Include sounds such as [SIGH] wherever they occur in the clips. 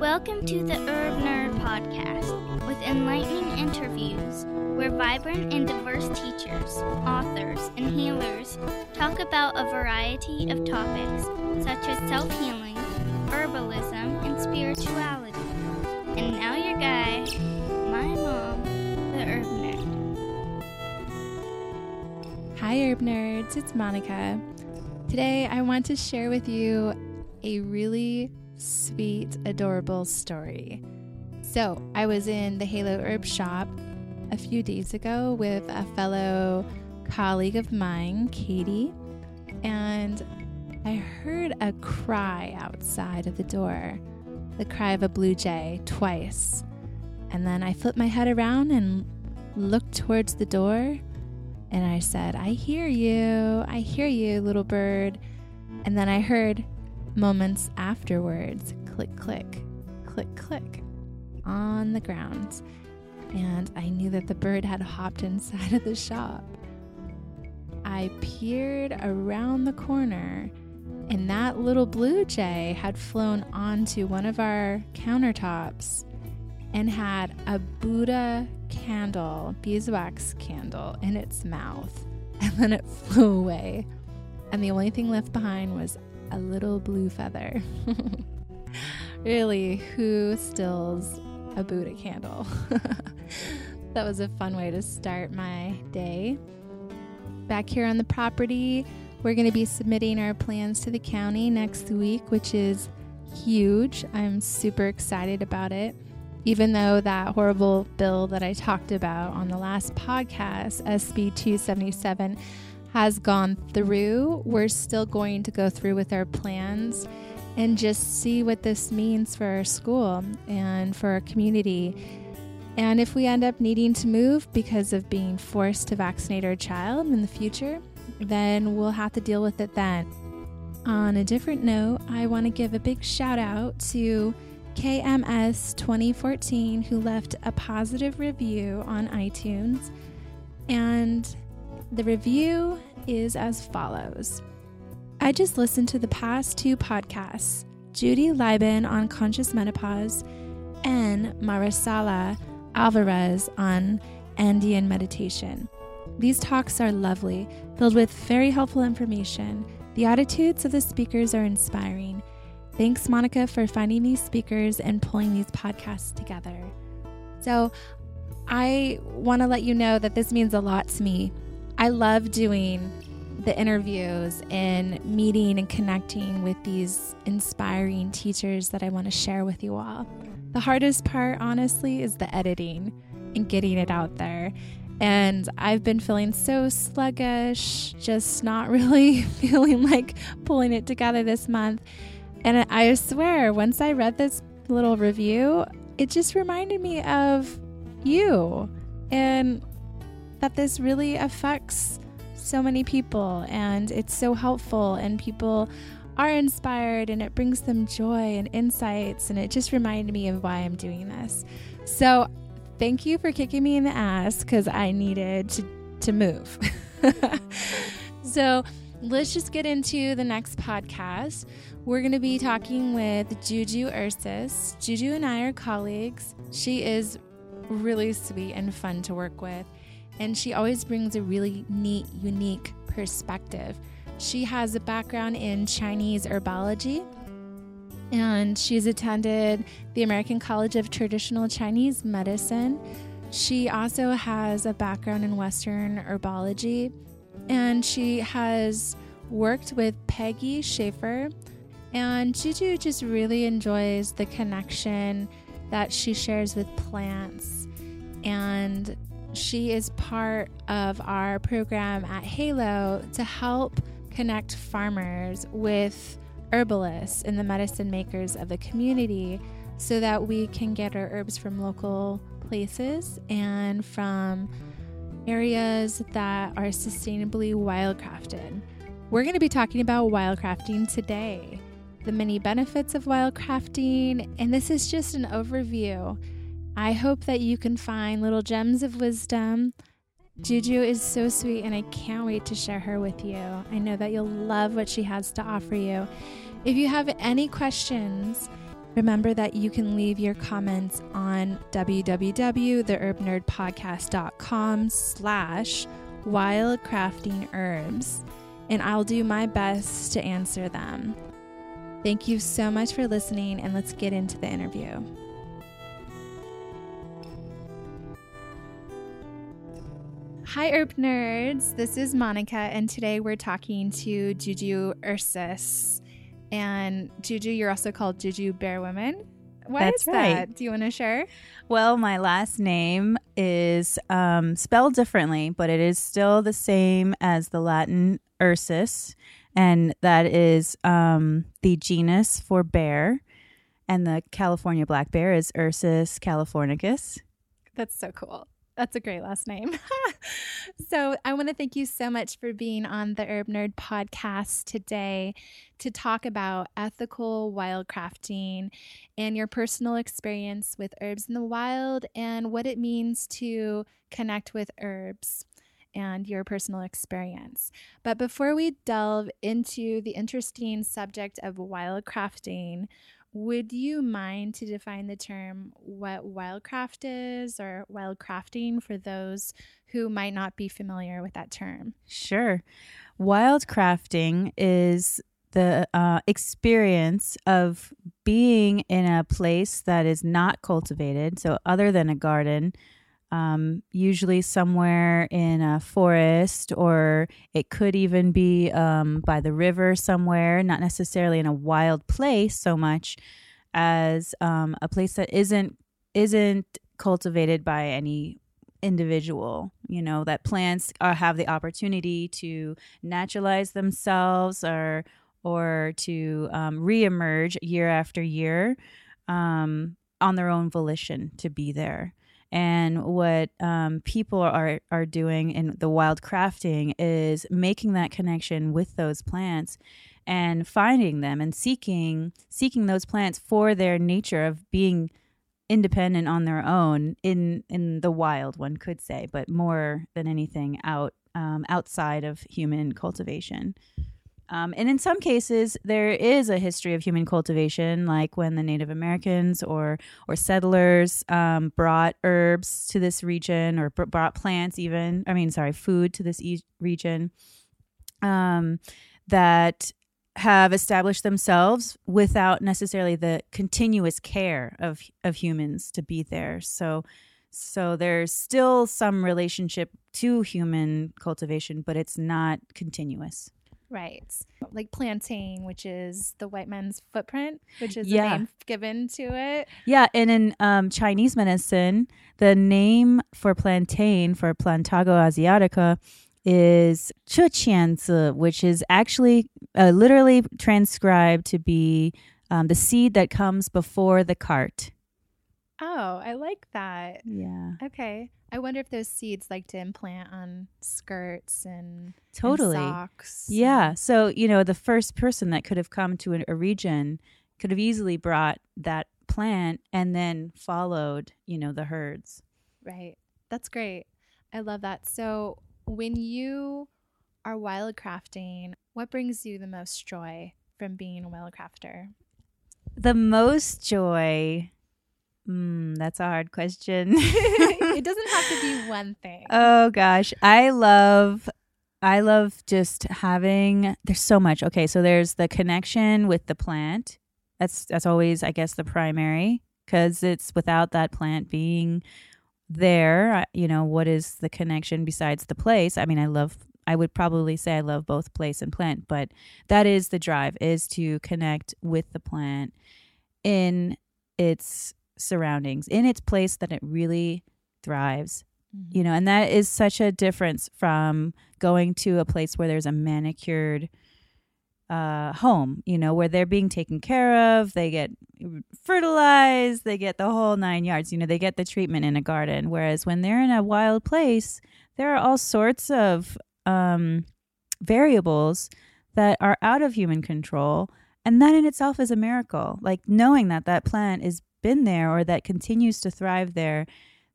Welcome to the Herb Nerd Podcast with enlightening interviews where vibrant and diverse teachers, authors, and healers talk about a variety of topics such as self healing, herbalism, and spirituality. And now, your guy, my mom, the Herb Nerd. Hi, Herb Nerds. It's Monica. Today, I want to share with you a really sweet, adorable story. So, I was in the HAALo Herb shop a few days ago with a fellow colleague of mine, Katie, and I heard a cry outside of the door the cry of a blue jay twice. And then I flipped my head around and looked towards the door and I said, I hear you. I hear you, little bird. And then I heard moments afterwards click, click, click, click on the ground. And I knew that the bird had hopped inside of the shop. I peered around the corner, and that little blue jay had flown onto one of our countertops and had a Buddha candle, beeswax candle, in its mouth. [LAUGHS] And then it flew away. And the only thing left behind was a little blue feather. [LAUGHS] really, who stills a Buddha candle? [LAUGHS] that was a fun way to start my day. Back here on the property, we're going to be submitting our plans to the county next week, which is huge. I'm super excited about it even though that horrible bill that I talked about on the last podcast, SB 277, has gone through, we're still going to go through with our plans and just see what this means for our school and for our community. And if we end up needing to move because of being forced to vaccinate our child in the future, then we'll have to deal with it then. On a different note, I want to give a big shout out to KMS 2014, who left a positive review on iTunes. And the review is as follows I just listened to the past two podcasts Judy Lieben on conscious menopause and Marisala Alvarez on Andean meditation. These talks are lovely, filled with very helpful information. The attitudes of the speakers are inspiring Thanks, Monica, for finding these speakers and pulling these podcasts together. So, I want to let you know that this means a lot to me. I love doing the interviews and meeting and connecting with these inspiring teachers that I want to share with you all. The hardest part, honestly, is the editing and getting it out there. And I've been feeling so sluggish, just not [LAUGHS] really feeling like pulling it together this month. And I swear, once I read this little review, it just reminded me of you and that this really affects so many people and it's so helpful and people are inspired and it brings them joy and insights and it just reminded me of why I'm doing this. So, thank you for kicking me in the ass cuz I needed to to move. [LAUGHS] so, let's just get into the next podcast. We're going to be talking with Juju Urcis. Juju and I are colleagues. She is really sweet and fun to work with, and she always brings a really neat, unique perspective. She has a background in Chinese herbology, and she's attended the American College of Traditional Chinese Medicine. She also has a background in Western herbology, and she has worked with Peggy Schafer and Juju just really enjoys the connection that she shares with plants. And she is part of our program at HAALo to help connect farmers with herbalists and the medicine makers of the community so that we can get our herbs from local places and from areas that are sustainably wildcrafted. We're going to be talking about wildcrafting today the many benefits of wildcrafting, and this is just an overview. I hope that you can find little gems of wisdom Juju is so sweet, and I can't wait to share her with you. I know that you'll love what she has to offer you. If you have any questions, remember that you can leave your comments on www.theherbnerdpodcast.com slash wildcrafting herbs, and I'll do my best to answer them. Thank you so much for listening, and let's get into the interview. Hi, Herb Nerds. This is Monica, and today we're talking to Juju Urcis. And Juju, you're also called Juju Bear Woman. Why That's is right. that? Do you want to share? Well, my last name is um, spelled differently, but it is still the same as the Latin Ursus, and that is um, the genus for bear. And the California black bear is Ursus californicus. That's so cool. That's a great last name. [LAUGHS] so, I want to thank you so much for being on the Herb Nerd podcast today to talk about ethical wildcrafting and your personal experience with herbs in the wild and what it means to connect with herbs and your personal experience. But before we delve into the interesting subject of wildcrafting, would you mind to define the term what wildcraft is or wildcrafting for those who might not be familiar with that term? Sure. Wildcrafting is the uh, experience of being in a place that is not cultivated, so other than a garden, um, usually somewhere in a forest, or it could even be um, by the river somewhere, not necessarily in a wild place so much as um, a place that isn't isn't cultivated by any individual you know that plants are, have the opportunity to naturalize themselves or or to um, reemerge year after year um, on their own volition to be there and what um, people are are doing in the wild crafting is making that connection with those plants and finding them and seeking seeking those plants for their nature of being independent on their own in in the wild one could say but more than anything out um, outside of human cultivation um, and in some cases there is a history of human cultivation like when the native americans or or settlers um, brought herbs to this region or br- brought plants even i mean sorry food to this e- region um, that have established themselves without necessarily the continuous care of of humans to be there. So so there's still some relationship to human cultivation, but it's not continuous. Right. Like plantain, which is the white man's footprint, which is yeah. the name given to it. Yeah. And in um, Chinese medicine, the name for plantain, for Plantago asiatica, is Cheqianzi, which is actually uh, literally transcribed to be um, the seed that comes before the cart. Oh, I like that. Yeah, Okay. I wonder if those seeds like to implant on skirts and, and totally. socks. Yeah. So, you know, the first person that could have come to a, a region could have easily brought that plant and then followed, you know, the herds. Right. That's great. I love that. So, when you are wildcrafting, what brings you the most joy from being a wildcrafter? The most joy. Mm, that's a hard question. [LAUGHS] it [LAUGHS] doesn't have to be one thing. Oh gosh, I love I love just having there's so much. Okay, so there's the connection with the plant. That's that's always I guess the primary cuz it's without that plant being there, you know, what is the connection besides the place? I mean, I love I would probably say I love both place and plant, but that is the drive is to connect with the plant in its surroundings, in its place that it really thrives Mm-hmm. you know and that is such a difference from going to a place where there's a manicured uh home you know where they're being taken care of they get fertilized they get the whole nine yards you know they get the treatment in a garden whereas when they're in a wild place there are all sorts of um variables that are out of human control and that in itself is a miracle like knowing that that plant has been there or that continues to thrive there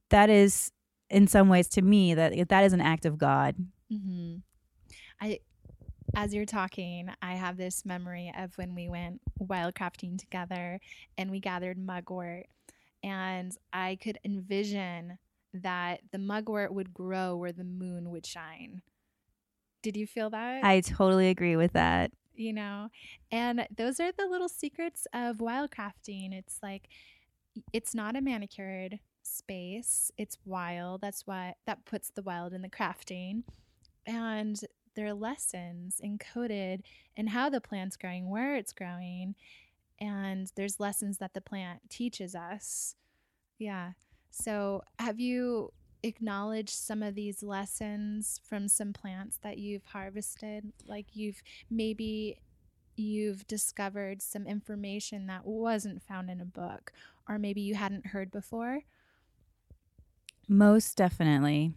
that is in some ways to me that that is an act of God. Mm-hmm. I, as you're talking, I have this memory of when we went wildcrafting together and we gathered mugwort, and I could envision that the mugwort would grow where the moon would shine. Did you feel that? I totally agree with that. You know, and those are the little secrets of wildcrafting. It's like it's not a manicured space. It's wild. That's why that puts the wild in the crafting. And there are lessons encoded in how the plant's growing, where it's growing, and there's lessons that the plant teaches us. Yeah. So, have you acknowledged some of these lessons from some plants that you've harvested? Like you've maybe you've discovered some information that wasn't found in a book or maybe you hadn't heard before? Most definitely.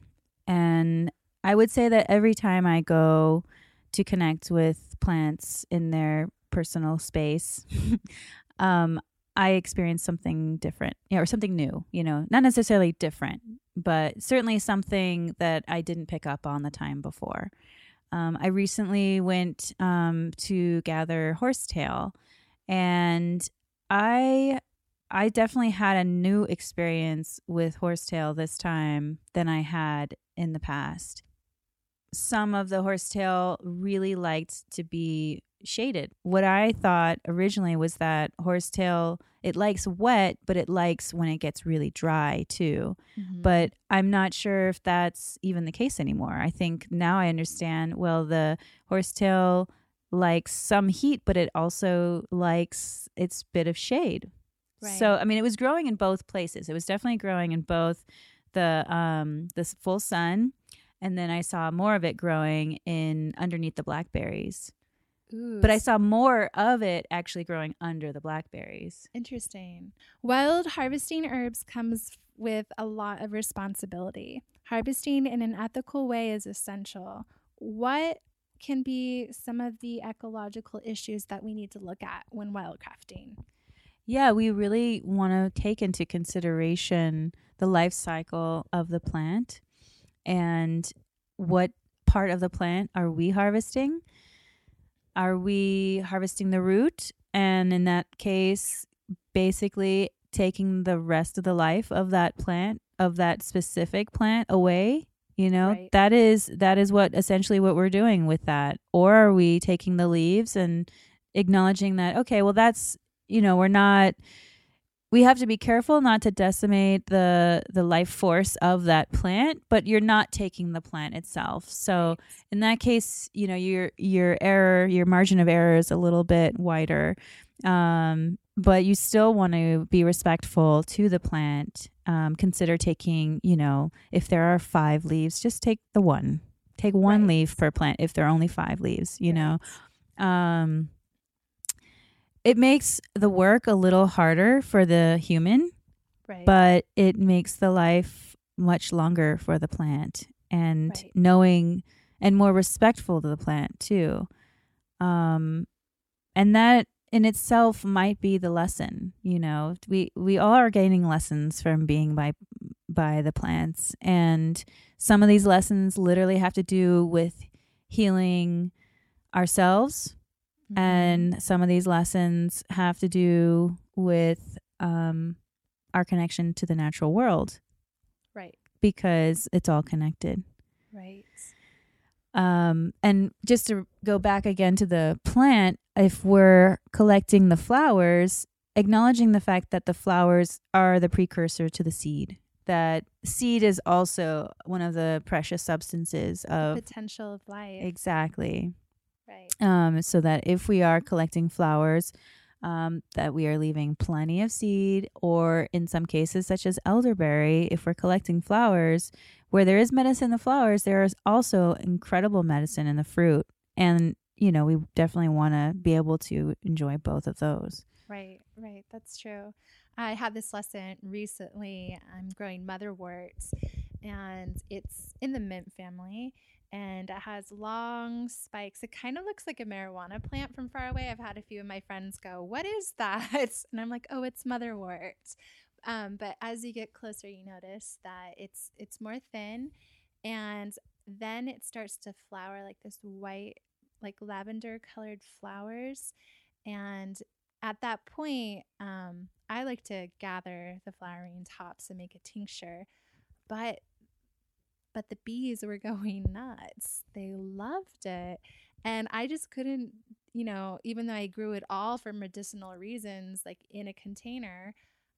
And I would say that every time I go to connect with plants in their personal space, [LAUGHS] um, I experience something different, you know, or something new, you know, not necessarily different, but certainly something that I didn't pick up on the time before. Um, I recently went um, to gather horsetail, and I I definitely had a new experience with horsetail this time than I had in the past. Some of the horsetail really liked to be shaded. What I thought originally was that horsetail it likes wet, but it likes when it gets really dry too. Mm-hmm. But I'm not sure if that's even the case anymore. I think now I understand. Well, the horsetail likes some heat, but it also likes its bit of shade. Right. So I mean, it was growing in both places. It was definitely growing in both the um the full sun, and then I saw more of it growing in underneath the blackberries. Ooh, but I saw more of it actually growing under the blackberries. Interesting. Wild harvesting herbs comes with a lot of responsibility. Harvesting in an ethical way is essential. What can be some of the ecological issues that we need to look at when wildcrafting? Yeah, we really want to take into consideration the life cycle of the plant and what part of the plant are we harvesting? Are we harvesting the root? And in that case, basically taking the rest of the life of that plant, of that specific plant away you know right. that is that is what essentially what we're doing with that or are we taking the leaves and acknowledging that okay well that's you know, we're not we have to be careful not to decimate the the life force of that plant but you're not taking the plant itself. So in that case you know your your error your margin of error is a little bit wider. Um, but you still want to be respectful to the plant. Um, consider taking you know if there are five leaves just take the one. Take one right. leaf per plant if there are only five leaves you right. know? Um, it makes the work a little harder for the human, right. but it makes the life much longer for the plant and right. knowing and more respectful to the plant too. Um, and that in itself might be the lesson, you know. We we all are gaining lessons from being by by the plants and some of these lessons literally have to do with healing ourselves Mm-hmm. And some of these lessons have to do with um, our connection to the natural world. Right. Because it's all connected. Right. Um, and just to go back again to the plant, if we're collecting the flowers, acknowledging the fact that the flowers are the precursor to the seed that seed is also one of the precious substances of potential of life. Exactly. Right. Um, so that if we are collecting flowers, um, that we are leaving plenty of seed, or in some cases, such as elderberry, if we're collecting flowers, where there is medicine in the flowers, there is also incredible medicine in the fruit. And, you know, we definitely want to be able to enjoy both of those. Right, right. That's true. I had this lesson recently. I'm growing motherworts, and it's in the mint family and it has long spikes. It kind of looks like a marijuana plant from far away. I've had a few of my friends go, What is that? [LAUGHS] And I'm like, Oh, it's motherwort. Um, but as you get closer, you notice that it's it's more thin, and then it starts to flower like this white, like lavender colored flowers, and at that point, um, I like to gather the flowering tops and make a tincture, but but the bees were [LAUGHS] going nuts. They loved it. And I just couldn't, you know, even though I grew it all for medicinal reasons, like in a container,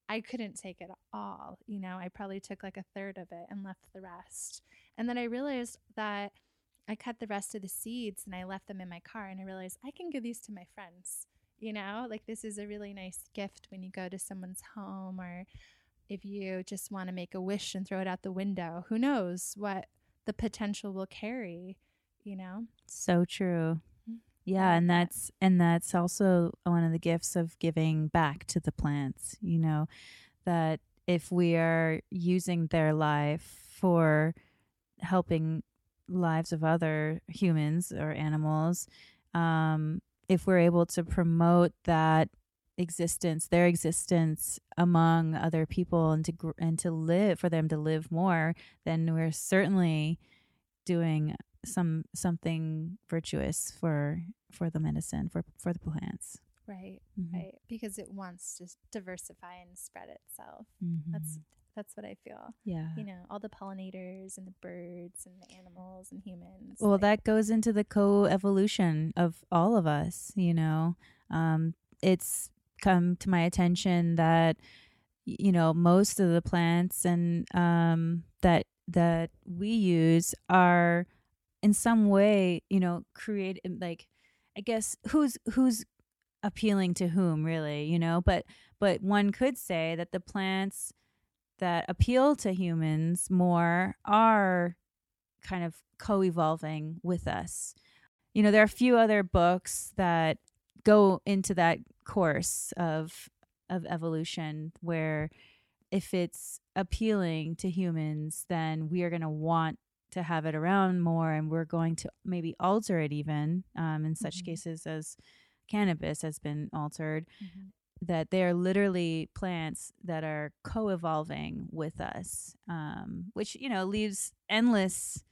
I couldn't take it all. You know, I probably took like a third of it and left the rest. And then I realized that I cut the rest of the seeds and I left them in my car and I realized I can give these to my friends. You know, like this is a really nice gift when you go to someone's home or if you just want to make a wish and throw it out the window. Who knows what the potential will carry, you know? So true. Mm. Yeah, and that's and that's also one of the gifts of giving back to the plants, you know, that if we are using their life for helping lives of other humans or animals, um, if we're able to promote that existence, their existence among other people, and to gr- and to live for them to live more, then we're certainly doing some something virtuous for for the medicine for for the plants. Right, Mhm. right. Because it wants to diversify and spread itself. Mhm. That's that's what I feel. yeah. You know, all the pollinators and the birds and the animals and humans. Well, like- that goes into the co-evolution of all of us. You know, um, it's come to my attention that you know most of the plants and um, that that we use are in some way, you know, create like I guess who's who's appealing to whom really, you know, but but one could say that the plants that appeal to humans more are kind of co-evolving with us. You know, there are a few other books that go into that course of of evolution where if it's appealing to humans, then we are going to want to have it around more and we're going to maybe alter it even um, in such Mhm. cases as cannabis has been altered Mhm. that they're literally plants that are co-evolving with us um, which you know leaves endless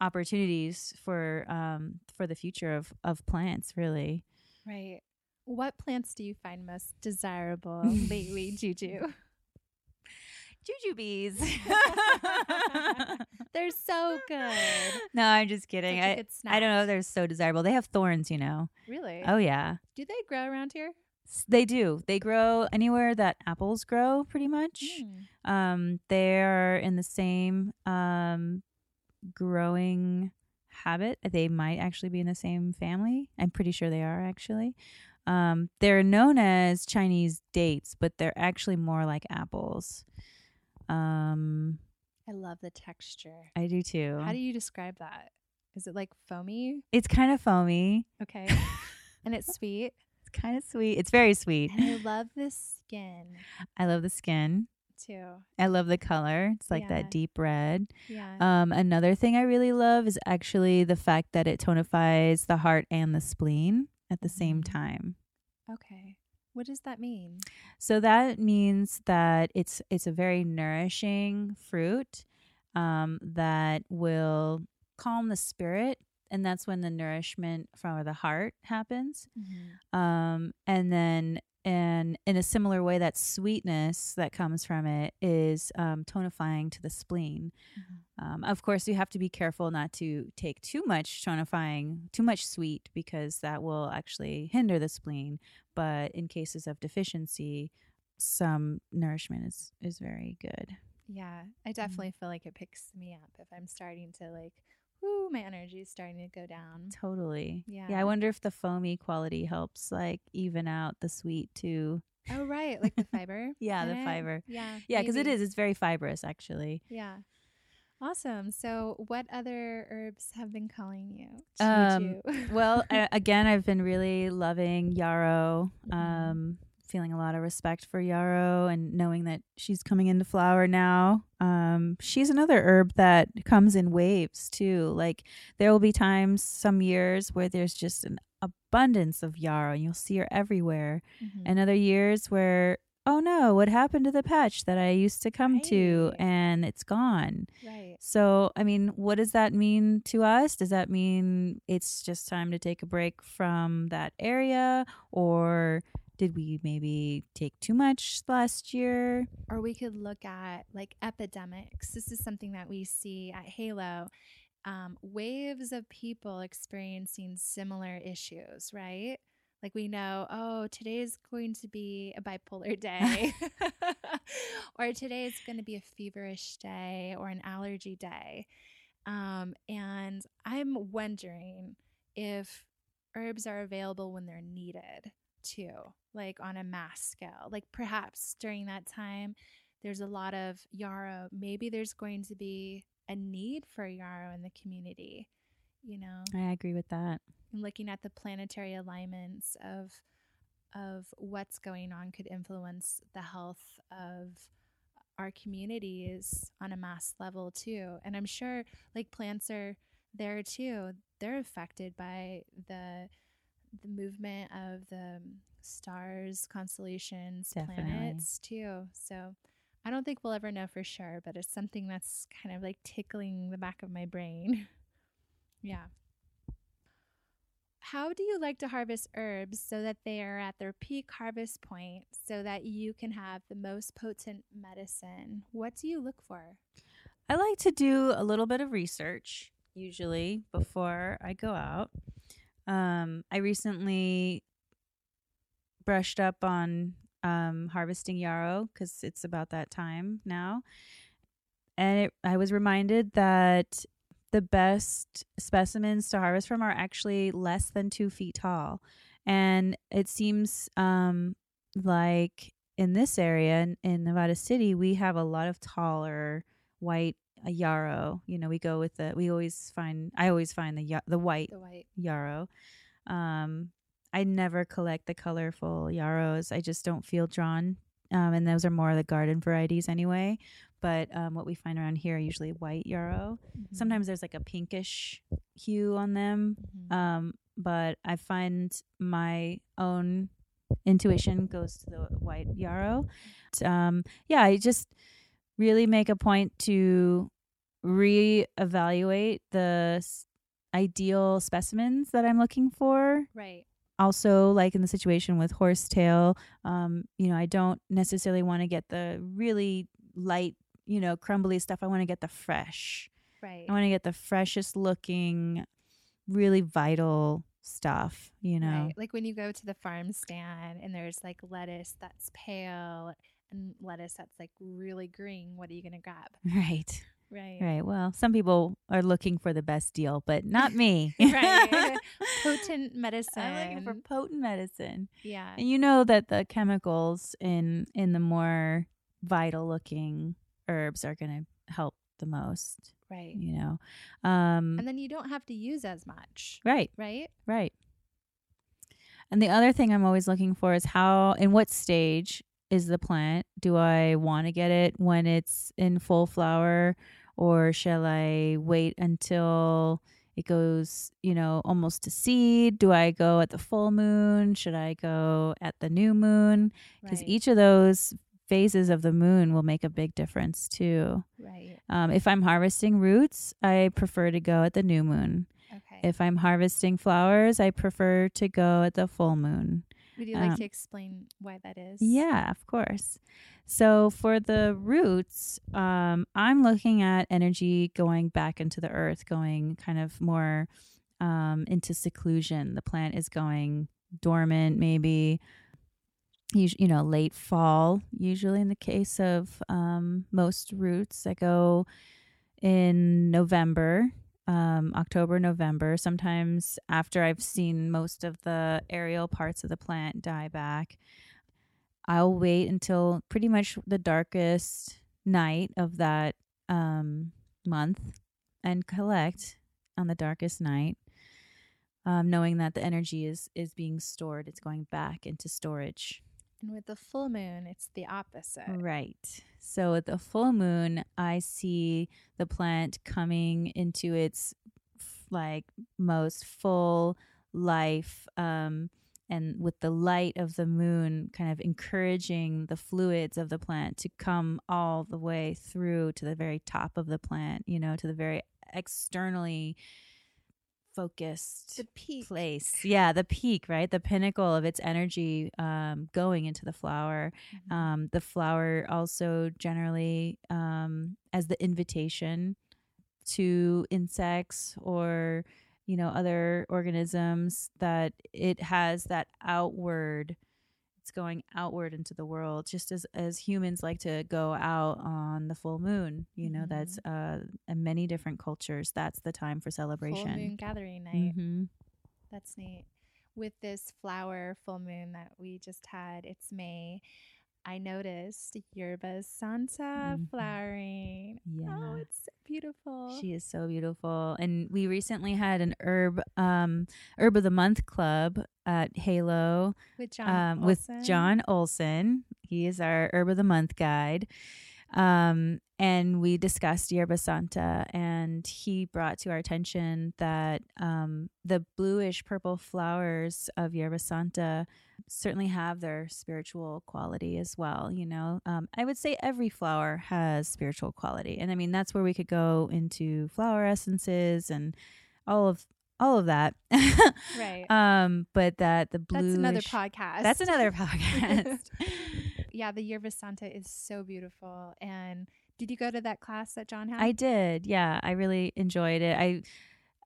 opportunities for um, for the future of of plants really Right. What plants do you find most desirable lately, [LAUGHS] Juju? Jujubes. [LAUGHS] They're so good. no i'm just kidding Such a I, good I don't know they're so desirable they have thorns you know Really? oh yeah Do they grow around here? S- they do they grow anywhere that apples grow pretty much Mm. um they're in the same um growing habit they might actually be in the same family i'm pretty sure they are actually um they're known as chinese dates but they're actually more like apples um I love the texture. i do too How do you describe that? Is it like foamy? it's kind of foamy Okay. [LAUGHS] and it's sweet. it's kind of sweet it's very sweet And I love the skin i love the skin too. i love the color it's like Yeah. that deep red Yeah. Um, another thing I really love is actually the fact that it tonifies the heart and the spleen at the same Mhm. time. okay. What does that mean? So that means that it's it's a very nourishing fruit um, that will calm the spirit, and that's when the nourishment from the heart happens. Um, and then, and in a similar way, that sweetness that comes from it is um, tonifying to the spleen. Um, of course, you have to be careful not to take too much tonifying, too much sweet, because that will actually hinder the spleen. But in cases of deficiency, some nourishment is is very good. Yeah, I definitely feel like it picks me up if I'm starting to like, whoo, my energy is starting to go down. Totally. Yeah. Yeah. I wonder if the foamy quality helps like even out the sweet too. Oh, right. Like the [LAUGHS] fiber. Yeah, the it? fiber. Yeah. Yeah, because it is. It's very fibrous, actually. Yeah. Awesome. So, what other herbs have been calling you? Um, Well, [LAUGHS] I, again, I've been really loving yarrow. Mhm. Um, feeling a lot of respect for yarrow and knowing that she's coming into flower now. Um, she's another herb that comes in waves too. Like there will be times, some years, where there's just an abundance of yarrow, and you'll see her everywhere. Mhm. and other years where oh no, what happened to the patch that I used to come to and it's gone? Right. So, I mean, what does that mean to us? Does that mean it's just time to take a break from that area? Or did we maybe take too much last year? Or we could look at like epidemics. This is something that we see at HAALo. Um, waves of people experiencing similar issues, right? Like we know, oh, today is going to be a bipolar day, [LAUGHS] [LAUGHS] or today is going to be a feverish day or an allergy day. Um, and I'm wondering if herbs are available when they're needed too, like on a mass scale. Like perhaps during that time, there's a lot of yarrow. Maybe there's going to be a need for yarrow in the community, you know, I agree with that. and looking at the planetary alignments of of what's going on could influence the health of our communities on a mass level too. And I'm sure like plants are there too. They're affected by the the movement of the um, stars, constellations, Definitely. planets too. So I don't think we'll ever know for sure, but it's something that's kind of like tickling the back of my brain. [LAUGHS] yeah. How do you like to harvest herbs so that they are at their peak harvest point so that you can have the most potent medicine? What do you look for? I like to do a little bit of research usually before I go out. Um, I recently brushed up on um, harvesting yarrow because it's about that time now. And it, I was reminded that the best specimens to harvest from are actually less than two feet tall. And it seems um, like in this area in, in Nevada City, we have a lot of taller white uh, yarrow. You know, we go with the, we always find, I always find the, the white The white. yarrow. Um, I never collect the colorful yarrows. I just don't feel drawn. Um, and those are more the garden varieties anyway. But um, what we find around here are usually white yarrow. Mhm. Sometimes there's like a pinkish hue on them. Mhm. Um, but I find my own intuition goes to the white yarrow. Um, yeah, I just really make a point to reevaluate the s- ideal specimens that I'm looking for. right. Also, like in the situation with horsetail, um, you know, I don't necessarily want to get the really light, you know, crumbly stuff. I want to get the fresh. Right. I want to get the freshest looking, really vital stuff, you know. Right. Like when you go to the farm stand and there's like lettuce that's pale and lettuce that's like really green, what are you going to grab? [LAUGHS] Right. Right. Right. Well, some people are looking for the best deal, but not [LAUGHS] me. right. [LAUGHS] Potent medicine. I'm looking for potent medicine. yeah. And you know that the chemicals in in the more vital looking herbs are going to help the most, Right. you know. Um And then you don't have to use as much, right, right? right. And the other thing I'm always looking for is how in what stage is the plant? Do I want to get it when it's in full flower or shall I wait until it goes, you know, almost to seed? Do I go at the full moon? Should I go at the new moon? Because Right. each of those phases of the moon will make a big difference too. Right. Um, if I'm harvesting roots, I prefer to go at the new moon. Okay. If I'm harvesting flowers, I prefer to go at the full moon. Would you like um, to explain why that is? Yeah, of course. So for the roots, um, I'm looking at energy going back into the earth, going kind of more um, into seclusion. The plant is going dormant, maybe. You know, late fall, usually in the case of um, most roots that go in November, um, October, November. Sometimes after I've seen most of the aerial parts of the plant die back, I'll wait until pretty much the darkest night of that um, month and collect on the darkest night, um, knowing that the energy is is being stored. It's going back into storage. And with the full moon, it's the opposite. Right. So at the full moon, I see the plant coming into its like most full life um and with the light of the moon kind of encouraging the fluids of the plant to come all the way through to the very top of the plant, you know, to the very externally focused The peak. place. Yeah, the peak, right? The pinnacle of its energy um, going into the flower. Mhm. Um, the flower also generally um, as the invitation to insects or you know other organisms that it has that outward it's going outward into the world just as as humans like to go out on the full moon you know that's uh in many different cultures that's the time for celebration. Full moon gathering night. hmm That's neat. With this flower full moon that we just had, it's May. I noticed Yerba Santa Mhm. flowering. yeah Oh, it's so beautiful. She is so beautiful. And we recently had an herb um herb of the month club at HAALo with John um with John Olson. He is our herb of the month guide. Um and we discussed Yerba Santa and he brought to our attention that um the bluish purple flowers of Yerba Santa certainly have their spiritual quality as well you know um, i would say every flower has spiritual quality and i mean that's where we could go into flower essences and all of all of that [LAUGHS] Right. um but that the blue That's another podcast. that's another [LAUGHS] podcast [LAUGHS] yeah, the Yerba Santa is so beautiful. And did you go to that class that John had? I did. Yeah, I really enjoyed it. I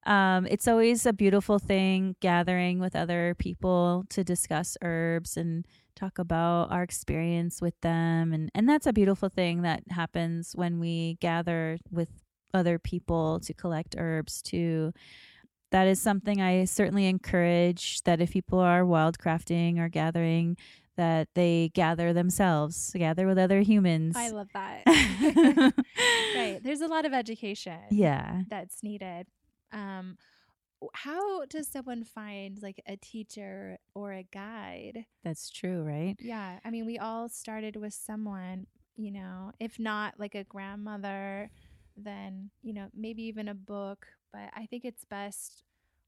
um it's always a beautiful thing gathering with other people to discuss herbs and talk about our experience with them and and that's a beautiful thing that happens when we gather with other people to collect herbs too. That is something I certainly encourage that if people are wildcrafting or gathering that they gather themselves, gather with other humans. I love that. [LAUGHS] right. There's a lot of education. Yeah. that's needed. Um, how does someone find like a teacher or a guide? That's true, right? Yeah, I mean, we all started with someone, you know, if not like a grandmother, then, you know, maybe even a book. But I think it's best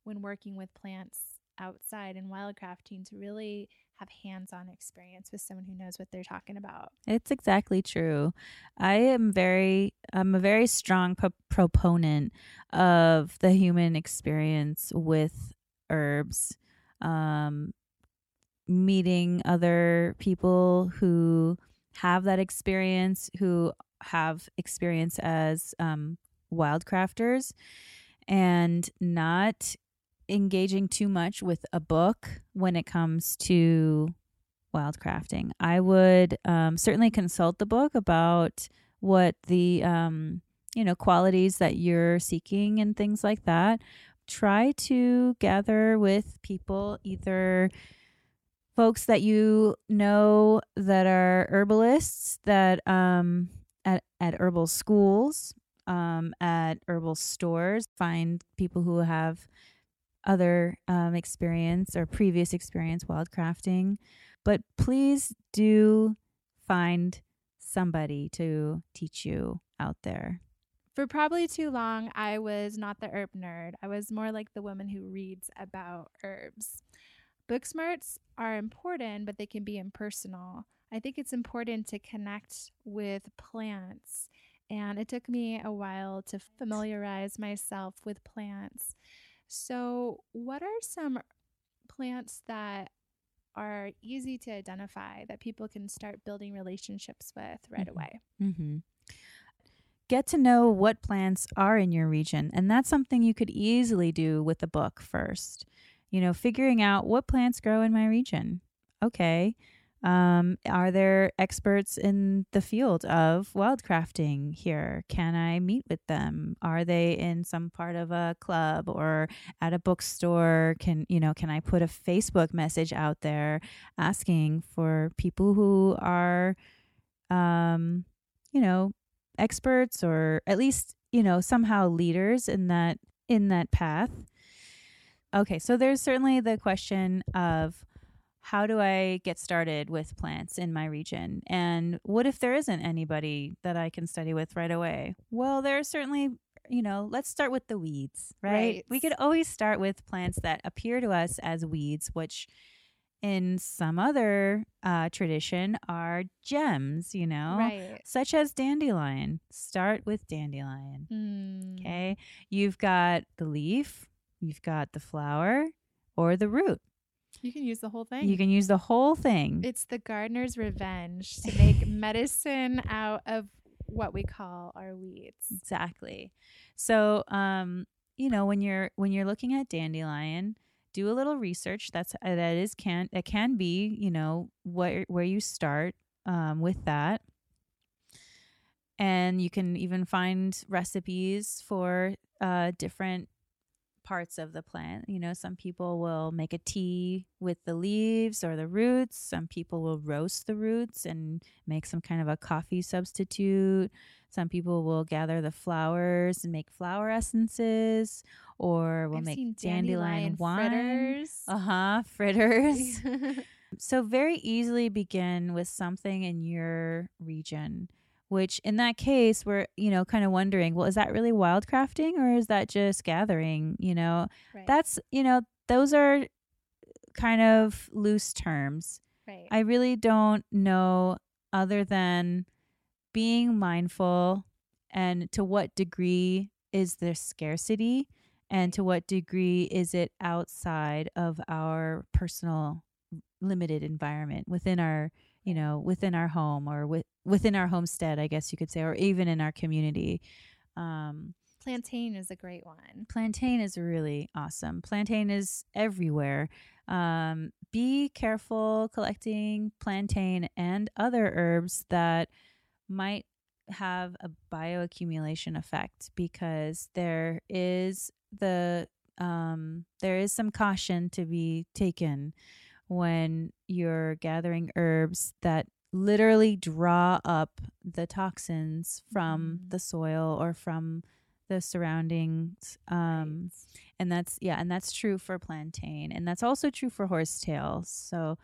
when working with plants outside and wildcrafting to really have hands on experience with someone who knows what they're talking about. It's exactly true. I am very I'm a very strong pro- proponent of the human experience with herbs. Um meeting other people who have that experience, who have experience as um wildcrafters and not engaging too much with a book when it comes to wildcrafting. I would um, certainly consult the book about what the um, you know qualities that you're seeking and things like that. Try to gather with people either folks that you know that are herbalists that um, at at herbal schools, um, at herbal stores. Find people who have other um, experience or previous experience wildcrafting but please do find somebody to teach you out there. For probably too long, I was not the herb nerd. I was more like the woman who reads about herbs. Book smarts are important, but they can be impersonal. I think it's important to connect with plants. And it took me a while to familiarize myself with plants. So, what are some plants that are easy to identify that people can start building relationships with right Mhm. away? Mm-hmm. Get to know what plants are in your region, and that's something you could easily do with a book first. You know, figuring out what plants grow in my region. Okay. Um, are there experts in the field of wildcrafting here? Can I meet with them? Are they in some part of a club or at a bookstore? Can you know? Can I put a Facebook message out there asking for people who are, um, you know, experts or at least you know somehow leaders in that in that path? Okay, so there's certainly the question of how do I get started with plants in my region? And what if there isn't anybody that I can study with right away? Well, there are certainly, you know, let's start with the weeds, right? Right. We could always start with plants that appear to us as weeds, which in some other uh, tradition are gems, you know, Right. such as dandelion. Start with dandelion. Mm. Okay. You've got the leaf, you've got the flower, or the root. You can use the whole thing. You can use the whole thing. It's the gardener's revenge to make [LAUGHS] medicine out of what we call our weeds. Exactly. So, um, you know, when you're when you're looking at dandelion, do a little research. That's uh, that is can that can be, you know, where where you start um, with that. And you can even find recipes for uh, different parts of the plant. You know, some people will make a tea with the leaves or the roots. Some people will roast the roots and make some kind of a coffee substitute. Some people will gather the flowers and make flower essences, or will I've make seen dandelion, wine. fritters. Uh huh. Fritters. [LAUGHS] so very easily begin with something in your region. Which in that case, we're you know kind of wondering, well, is that really wildcrafting or is that just gathering? You know, right. that's you know those are kind of loose terms. right. I really don't know other than being mindful and to what degree is there scarcity and to what degree is it outside of our personal limited environment within our you know within our home or with, within our homestead I guess you could say or even in our community um Plantain is a great one. plantain is really awesome. Plantain is everywhere. Um, be careful collecting plantain and other herbs that might have a bioaccumulation effect because there is the um, there is some caution to be taken when you're gathering herbs that literally draw up the toxins from Mhm. the soil or from the surroundings um and that's yeah and that's true for plantain and that's also true for horsetail so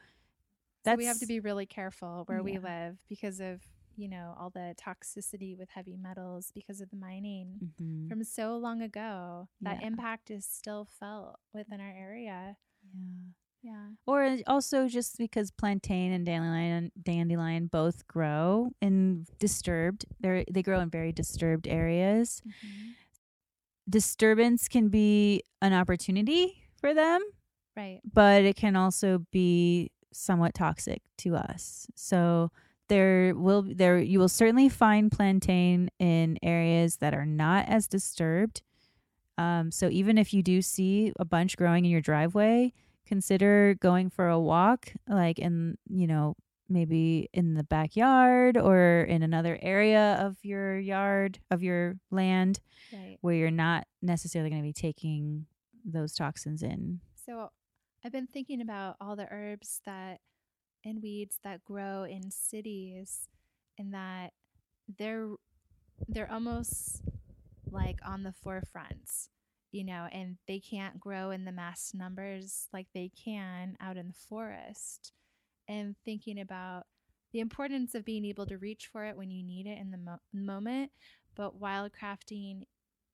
So we have to be really careful where we live because of, you know, all the toxicity with heavy metals because of the mining Mhm. from so long ago. That Yeah. impact is still felt within our area. yeah Yeah. or also just because plantain and dandelion dandelion both grow in disturbed they they grow in very disturbed areas disturbance can be an opportunity for them Right. but it can also be somewhat toxic to us. So there will there you will certainly find plantain in areas that are not as disturbed. Um, so even if you do see a bunch growing in your driveway, consider going for a walk, like in you know maybe in the backyard or in another area of your yard of your land Right. where you're not necessarily going to be taking those toxins in. So I've been thinking about all the herbs that and weeds that grow in cities and that they're they're almost like on the forefront, you know, and they can't grow in the mass numbers like they can out in the forest. And thinking about the importance of being able to reach for it when you need it in the mo- moment, but wildcrafting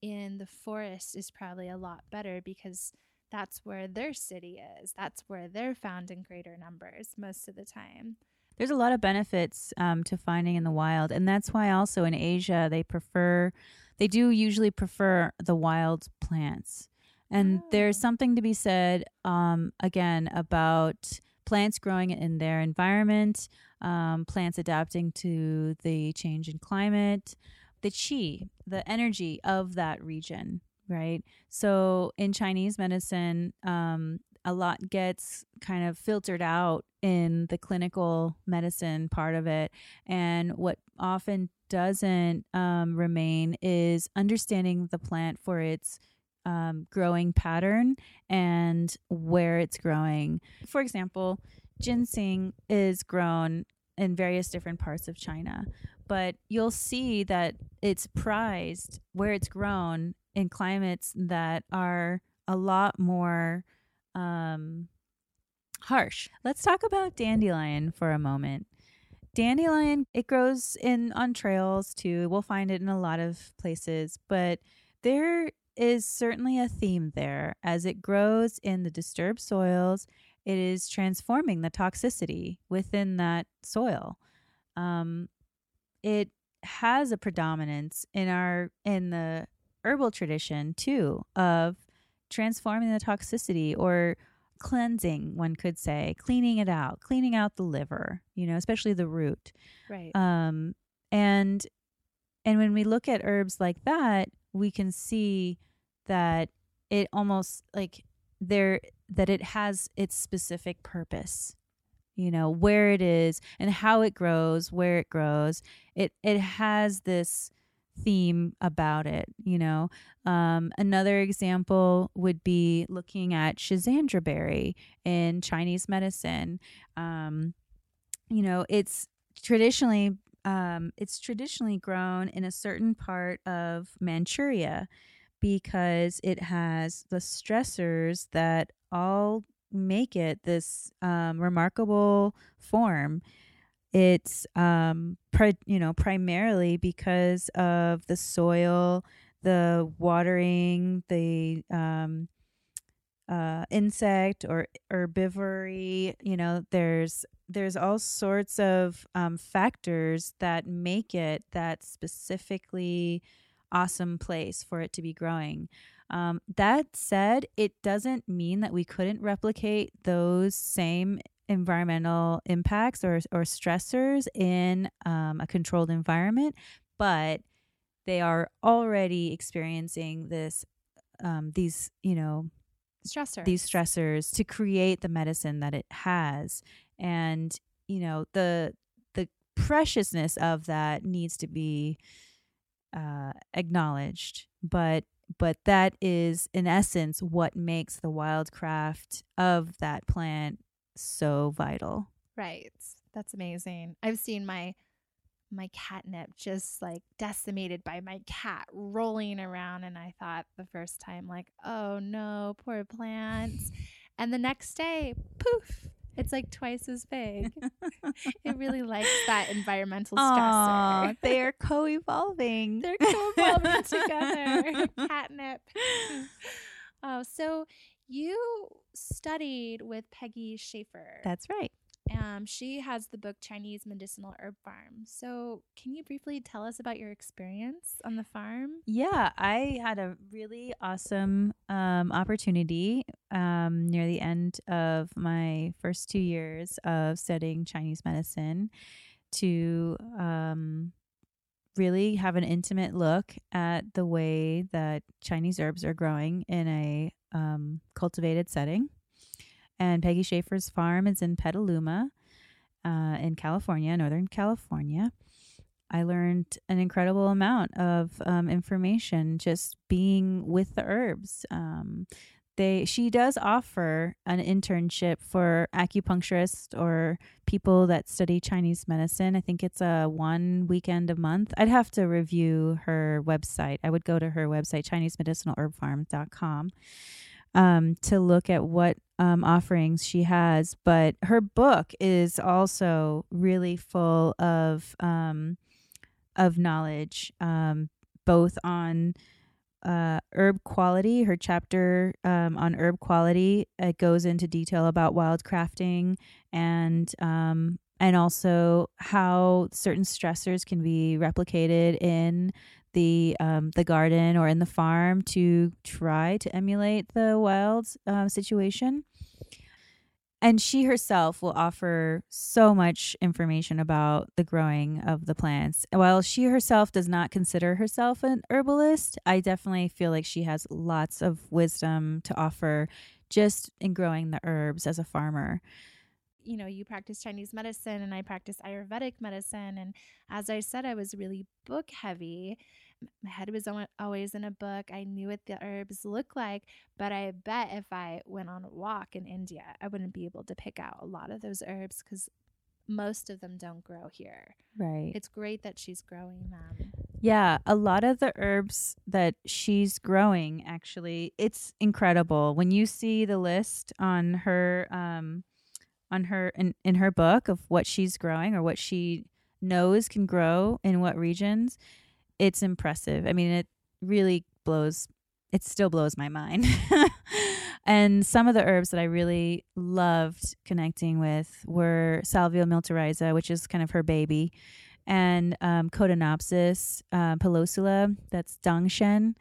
in the forest is probably a lot better because that's where their city is. That's where they're found in greater numbers most of the time. There's a lot of benefits um, to finding in the wild, and that's why also in Asia they prefer, they do usually prefer the wild plants. And there's Oh. something to be said um, again about plants growing in their environment, um, plants adapting to the change in climate, the chi, the energy of that region, right? So in Chinese medicine, um, a lot gets kind of filtered out in the clinical medicine part of it. And what often doesn't um, remain is understanding the plant for its um, growing pattern and where it's growing. For example, ginseng is grown in various different parts of China, but you'll see that it's prized where it's grown in climates that are a lot more um, harsh. Let's talk about dandelion for a moment. Dandelion, it grows in on trails too. We'll find it in a lot of places, but there is certainly a theme there as it grows in the disturbed soils it is transforming the toxicity within that soil. Um, it has a predominance in our in the herbal tradition too of transforming the toxicity or cleansing one could say cleaning it out cleaning out the liver you know especially the root Right. um and and when we look at herbs like that we can see that it almost like there that it has its specific purpose you know where it is and how it grows where it grows it it has this theme about it you know um, another example would be looking at Schisandra berry in Chinese medicine. Um, you know, it's traditionally um, it's traditionally grown in a certain part of Manchuria because it has the stressors that all make it this um, remarkable form. It's um, you know primarily because of the soil the watering, the um, uh, insect or herbivory. You know, there's there's all sorts of um, factors that make it that specifically awesome place for it to be growing. Um, that said, it doesn't mean that we couldn't replicate those same environmental impacts or, or stressors in um, a controlled environment, but they are already experiencing this um, these you know Stressor. these stressors to create the medicine that it has and you know the the preciousness of that needs to be uh, acknowledged but but that is in essence what makes the wildcraft of that plant so vital Right. That's amazing. I've seen my my catnip just like decimated by my cat rolling around and I thought the first time like, "Oh no, poor plants." [LAUGHS] and the next day, poof, it's like twice as big. [LAUGHS] it really likes that environmental stressor. they are co-evolving They're co-evolving [LAUGHS] together. Catnip. Oh, so you studied with Peggy Schafer. that's right Um, she has the book Chinese Medicinal Herb Farm. So, can you briefly tell us about your experience on the farm? Yeah, I had a really awesome um, opportunity um, near the end of my first two years of studying Chinese medicine to um, really have an intimate look at the way that Chinese herbs are growing in a um, cultivated setting. And Peggy Schafer's farm is in Petaluma, uh, in California, Northern California. I learned an incredible amount of um, information just being with the herbs. Um, they she does offer an internship for acupuncturists or people that study Chinese medicine. I think it's a one weekend a month. I'd have to review her website. I would go to her website, ChineseMedicinalHerbFarm.com, um, to look at what um, offerings she has. But her book is also really full of um, of knowledge, um, both on uh, herb quality. Her chapter um, on herb quality it goes into detail about wild crafting and um, and also how certain stressors can be replicated in the um, the garden or in the farm to try to emulate the wild uh, situation. And she herself will offer so much information about the growing of the plants. While she herself does not consider herself an herbalist, I definitely feel like she has lots of wisdom to offer just in growing the herbs as a farmer. You know, you practice Chinese medicine and I practice Ayurvedic medicine. And as I said, I was really book heavy. My head was always in a book. I knew what the herbs look like, but I bet if I went on a walk in India, I wouldn't be able to pick out a lot of those herbs because most of them don't grow here. Right. It's great that she's growing them. Yeah, a lot of the herbs that she's growing actually, it's incredible. When you see the list on her um on her in, in her book of what she's growing or what she knows can grow in what regions, it's impressive. I mean, it really blows it still blows my mind. [LAUGHS] And some of the herbs that I really loved connecting with were Salvia miltiorrhiza, which is kind of her baby, and um, Codonopsis uh, pilosula, that's Dangshen.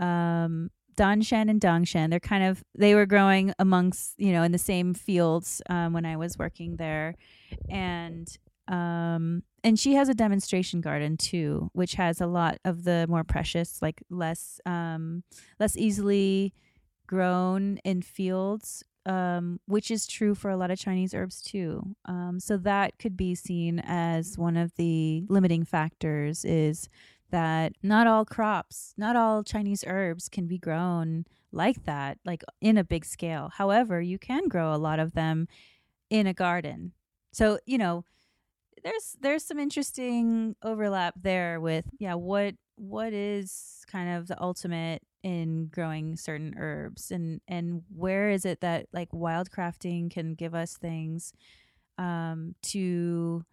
Um, Danshen and Dangshen, they're kind of, they were growing amongst, you know, in the same fields um, when I was working there. And um and she has a demonstration garden too which has a lot of the more precious like less um less easily grown in fields um which is true for a lot of chinese herbs too. Um so that could be seen as one of the limiting factors is that not all crops not all chinese herbs can be grown like that like in a big scale. However you can grow a lot of them in a garden. So you know there's there's some interesting overlap there with yeah what what is kind of the ultimate in growing certain herbs? And and where is it that like wildcrafting can give us things um to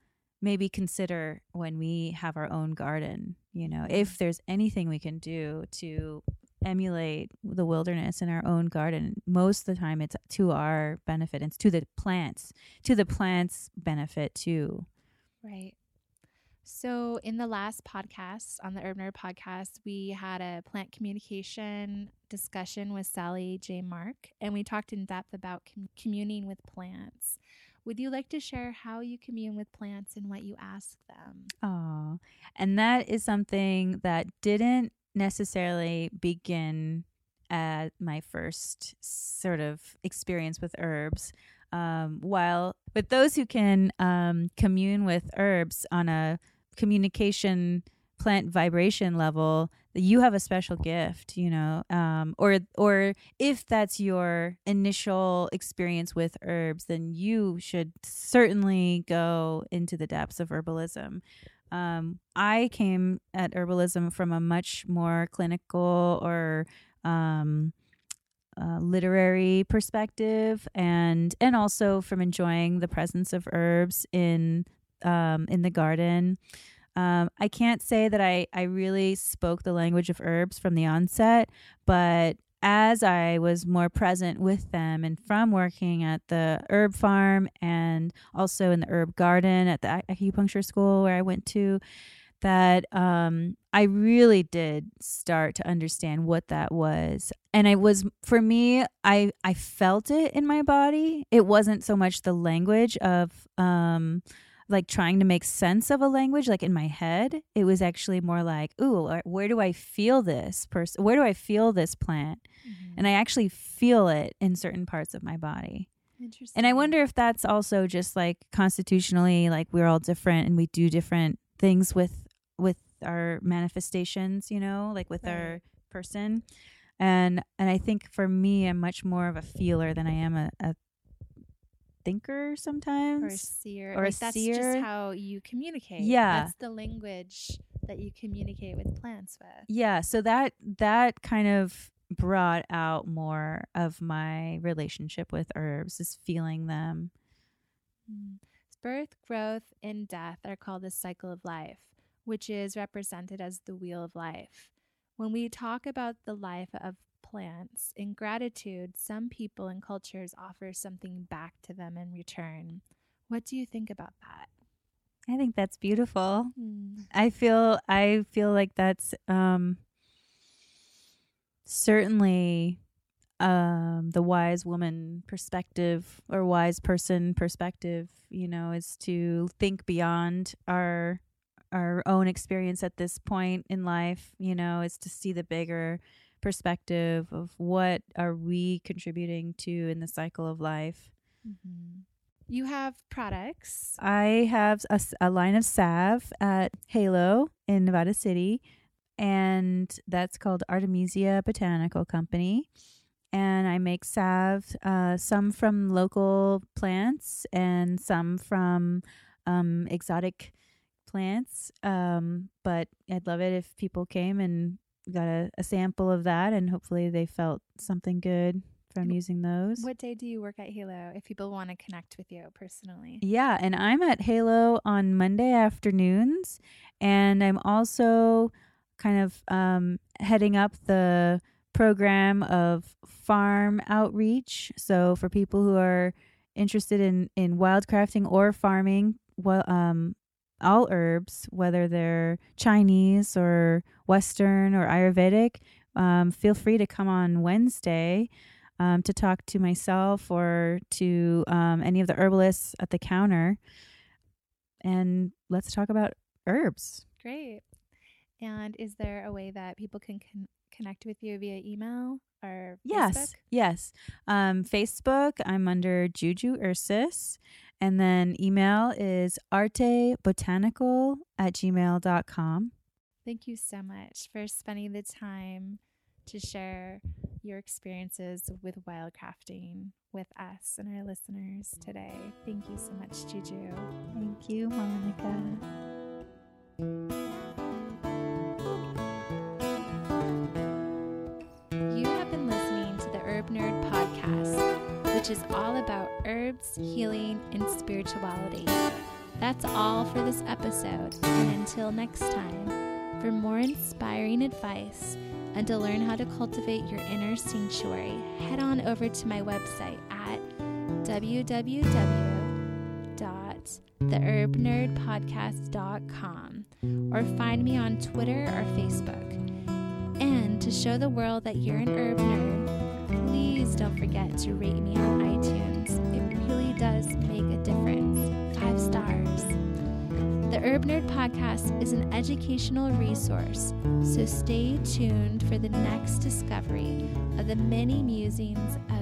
maybe consider when we have our own garden you know? If there's anything we can do to emulate the wilderness in our own garden most of the time it's to our benefit. It's to the plants to the plants benefit too Right. So, in the last podcast on the Herb Nerd podcast, we had a plant communication discussion with Sally J. Mark, and we talked in depth about com- communing with plants. Would you like to share how you commune with plants and what you ask them? Oh, and that is something that didn't necessarily begin at my first sort of experience with herbs. Um, while with those who can um, commune with herbs on a communication plant vibration level, you have a special gift, you know, um, or or if that's your initial experience with herbs, then you should certainly go into the depths of herbalism. Um, I came at herbalism from a much more clinical or um, literary perspective, and and also from enjoying the presence of herbs in um, in the garden. Um, I can't say that I, I really spoke the language of herbs from the onset, but as I was more present with them and from working at the herb farm and also in the herb garden at the acupuncture school where I went to, that um, I really did start to understand what that was. And it was for me, I I felt it in my body. It wasn't so much the language of um, like trying to make sense of a language like in my head it was actually more like ooh where do i feel this person where do i feel this plant mm-hmm. and i actually feel it in certain parts of my body Interesting. and i wonder if that's also just like constitutionally like we're all different and we do different things with with our manifestations you know like with right. our person and and i think for me i'm much more of a feeler than i am a, a thinker sometimes or a seer or like a that's seer. just how you communicate Yeah. that's the language that you communicate with plants with yeah so that that kind of brought out more of my relationship with herbs is feeling them Mm. birth growth and death are called the cycle of life which is represented as the wheel of life. When we talk about the life of plants in gratitude some people and cultures offer something back to them in return. What do you think about that? I think that's beautiful. Mm. i feel i feel like that's um certainly um the wise woman perspective or wise person perspective you know is to think beyond our our own experience at this point in life you know is to see the bigger perspective of what are we contributing to in the cycle of life Mhm. You have products. I have a, a line of salve at HAALo in Nevada City, and that's called Artemisia Botanical Company. And I make salve, uh, some from local plants and some from um, exotic plants. Um, but I'd love it if people came and got a, a sample of that, and hopefully they felt something good from using those. What day do you work at HAALo if people want to connect with you personally? Yeah, and I'm at HAALo on Monday afternoons, and I'm also kind of um, heading up the program of farm outreach. So for people who are interested in in wildcrafting or farming, well, um, all herbs, whether they're Chinese or Western or Ayurvedic, um, feel free to come on Wednesday um, to talk to myself or to um, any of the herbalists at the counter. And let's talk about herbs. Great. And is there a way that people can con- connect with you via email or Yes, Facebook? yes. Um, Facebook, I'm under Juju Urcis. And then email is artebotanical at gmail.com. Thank you so much for spending the time to share your experiences with wildcrafting with us and our listeners today. Thank you so much, Juju. Thank you, Monica. Herb Nerd podcast, which is all about herbs, healing, and spirituality. That's all for this episode, and until next time, for more inspiring advice and to learn how to cultivate your inner sanctuary, head on over to my website at www.theherbnerdpodcast.com or find me on Twitter or Facebook. And to show the world that you're an herb nerd, please don't forget to rate me on iTunes. It really does make a difference. Five stars. The Herb Nerd Podcast is an educational resource, so stay tuned for the next discovery of the many musings of